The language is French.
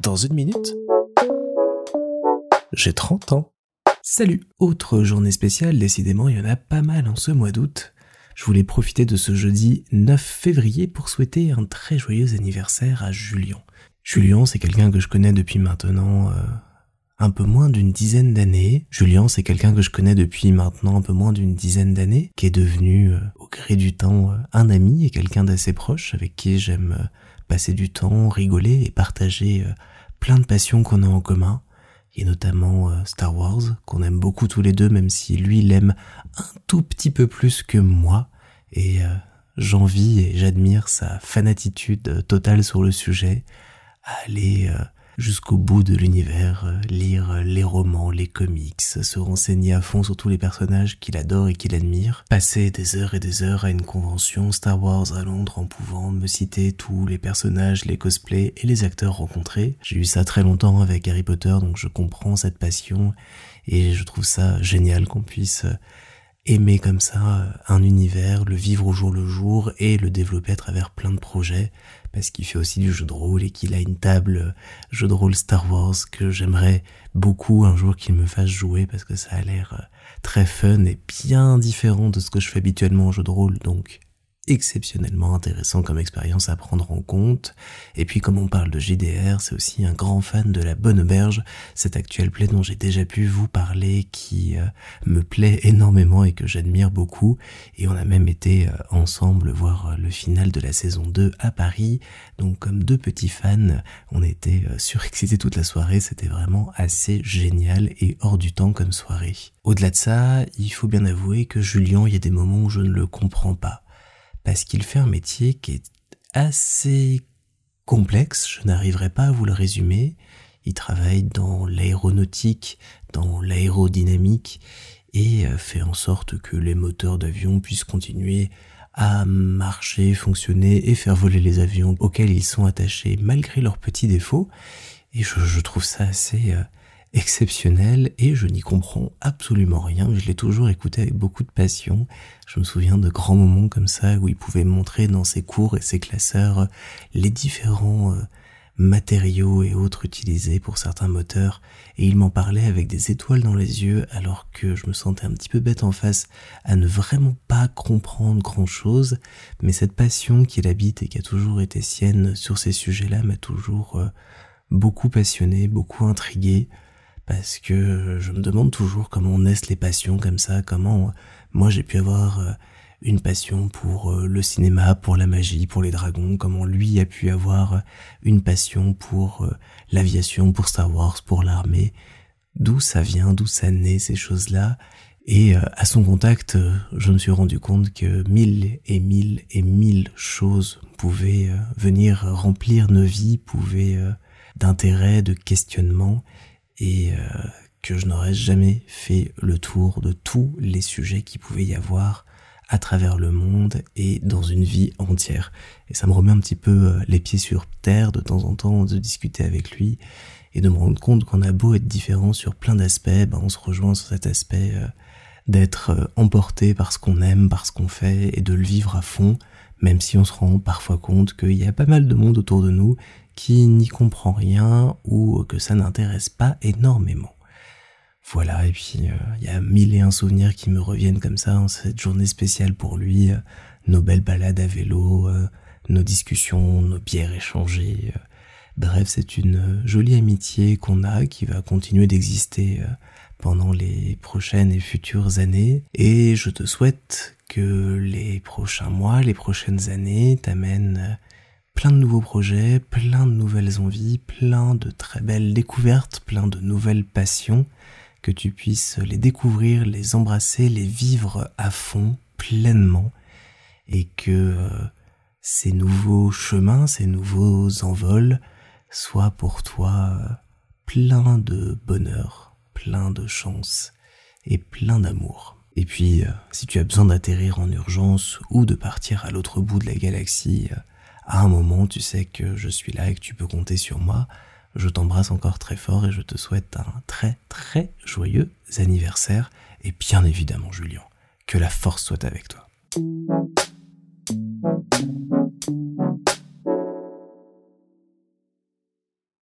Dans une minute, j'ai 30 ans. Salut Autre journée spéciale, décidément il y en a pas mal en ce mois d'août. Je voulais profiter de ce jeudi 9 février pour souhaiter un très joyeux anniversaire à Julien. Julien, c'est quelqu'un que je connais depuis maintenant euh, un peu moins d'une dizaine d'années. Julien, c'est quelqu'un que je connais depuis maintenant un peu moins d'une dizaine d'années, qui est devenu euh, au gré du temps euh, un ami et quelqu'un d'assez proche avec qui j'aime passer du temps, rigoler et partager plein de passions qu'on a en commun et notamment euh, Star Wars, qu'on aime beaucoup tous les deux, même si lui l'aime un tout petit peu plus que moi, et euh, j'envie et j'admire sa fanatitude totale sur le sujet, à aller euh, jusqu'au bout de l'univers, euh, lire les romans, les comics, se renseigner à fond sur tous les personnages qu'il adore et qu'il admire, passer des heures et des heures à une convention Star Wars à Londres en pouvant me citer tous les personnages, les cosplays et les acteurs rencontrés. J'ai eu ça très longtemps avec Harry Potter, donc je comprends cette passion et je trouve ça génial qu'on puisse aimer comme ça un univers, le vivre au jour le jour et le développer à travers plein de projets parce qu'il fait aussi du jeu de rôle et qu'il a une table jeu de rôle Star Wars que j'aimerais beaucoup un jour qu'il me fasse jouer parce que ça a l'air très fun et bien différent de ce que je fais habituellement en jeu de rôle. Donc exceptionnellement intéressant comme expérience à prendre en compte. Et puis comme on parle de JDR, c'est aussi un grand fan de la Bonne Auberge, cet actuel play dont j'ai déjà pu vous parler, qui euh, me plaît énormément et que j'admire beaucoup. Et on a même été euh, ensemble voir euh, le final de la saison 2 à Paris. Donc comme deux petits fans, on était surexcités toute la soirée, c'était vraiment assez génial et hors du temps comme soirée. Au-delà de ça, il faut bien avouer que Julien, il y a des moments où je ne le comprends pas parce qu'il fait un métier qui est assez complexe, je n'arriverai pas à vous le résumer. Il travaille dans l'aéronautique, dans l'aérodynamique, et euh, fait en sorte que les moteurs d'avion puissent continuer à marcher, fonctionner et faire voler les avions auxquels ils sont attachés malgré leurs petits défauts. Et je, trouve ça assez euh, exceptionnel et je n'y comprends absolument rien. Je l'ai toujours écouté avec beaucoup de passion. Je me souviens de grands moments comme ça où il pouvait montrer dans ses cours et ses classeurs les différents euh, matériaux et autres utilisés pour certains moteurs et il m'en parlait avec des étoiles dans les yeux alors que je me sentais un petit peu bête en face à ne vraiment pas comprendre grand chose mais cette passion qu'il habite et qui a toujours été sienne sur ces sujets-là m'a toujours euh, beaucoup passionné, beaucoup intrigué parce que je me demande toujours comment naissent les passions comme ça, comment moi j'ai pu avoir euh, une passion pour euh, le cinéma, pour la magie, pour les dragons, comment lui a pu avoir euh, une passion pour l'aviation, pour Star Wars, pour l'armée, d'où ça vient, d'où ça naît ces choses-là? Et à son contact, je me suis rendu compte que mille et mille et mille choses pouvaient venir remplir nos vies, pouvaient d'intérêt, de questionnement, et euh, que je n'aurais jamais fait le tour de tous les sujets qui pouvaient y avoir à travers le monde et dans une vie entière. Et ça me remet un petit peu euh, les pieds sur terre de temps en temps de discuter avec lui et de me rendre compte qu'on a beau être différents sur plein d'aspects, ben on se rejoint sur cet aspect euh, d'être emporté par ce qu'on aime, par ce qu'on fait et de le vivre à fond, même si on se rend parfois compte qu'il y a pas mal de monde autour de nous qui n'y comprend rien ou que ça n'intéresse pas énormément. Voilà, et puis euh, il y a mille et un souvenirs qui me reviennent comme ça en cette journée spéciale pour lui, euh, nos belles balades à vélo, euh, nos discussions, nos bières échangées. bref, c'est une jolie amitié qu'on a qui va continuer d'exister pendant les prochaines et futures années, et je te souhaite que les prochains mois, les prochaines années t'amènent plein de nouveaux projets, plein de nouvelles envies, plein de très belles découvertes, plein de nouvelles passions, que tu puisses les découvrir, les embrasser, les vivre à fond, pleinement, et que euh, ces nouveaux chemins, ces nouveaux envols soient pour toi euh, plein de bonheur, plein de chance et plein d'amour. Et puis, euh, si tu as besoin d'atterrir en urgence ou de partir à l'autre bout de la galaxie, à un moment, tu sais que je suis là et que tu peux compter sur moi. Je t'embrasse encore très fort et je te souhaite un très très joyeux anniversaire. Et bien évidemment, Julien, que la force soit avec toi.